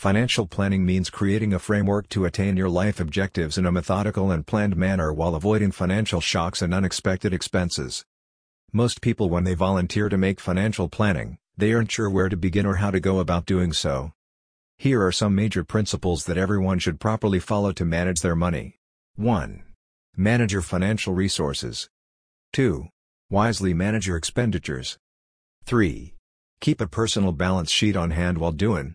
Financial planning means creating a framework to attain your life objectives in a methodical and planned manner while avoiding financial shocks and unexpected expenses. Most people when they volunteer to make financial planning, they aren't sure where to begin or how to go about doing so. Here are some major principles that everyone should properly follow to manage their money. 1. Manage your financial resources. 2. Wisely manage your expenditures. 3. Keep a personal balance sheet on hand while doing